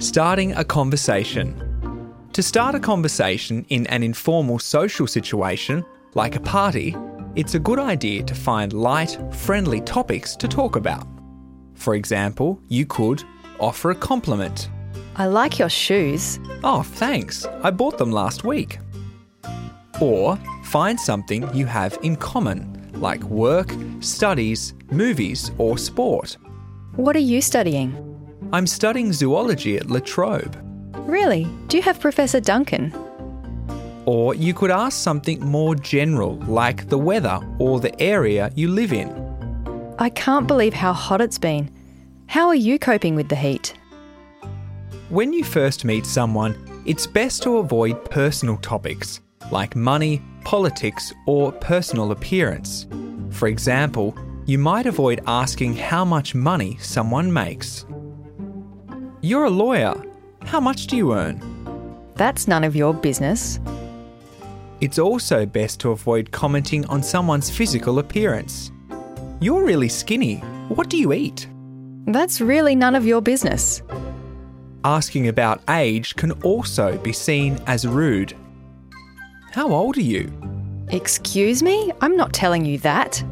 Starting a conversation. To start a conversation in an informal social situation, like a party, it's a good idea to find light, friendly topics to talk about. For example, you could offer a compliment. I like your shoes. Oh, thanks, I bought them last week. Or find something you have in common, like work, studies, movies, or sport. What are you studying? I'm studying zoology at La Trobe. Really? Do you have Professor Duncan? Or you could ask something more general, like the weather or the area you live in. I can't believe how hot it's been. How are you coping with the heat? When you first meet someone, it's best to avoid personal topics like money, politics, or personal appearance. For example, you might avoid asking how much money someone makes. You're a lawyer. How much do you earn? That's none of your business. It's also best to avoid commenting on someone's physical appearance. You're really skinny. What do you eat? That's really none of your business. Asking about age can also be seen as rude. How old are you? Excuse me? I'm not telling you that.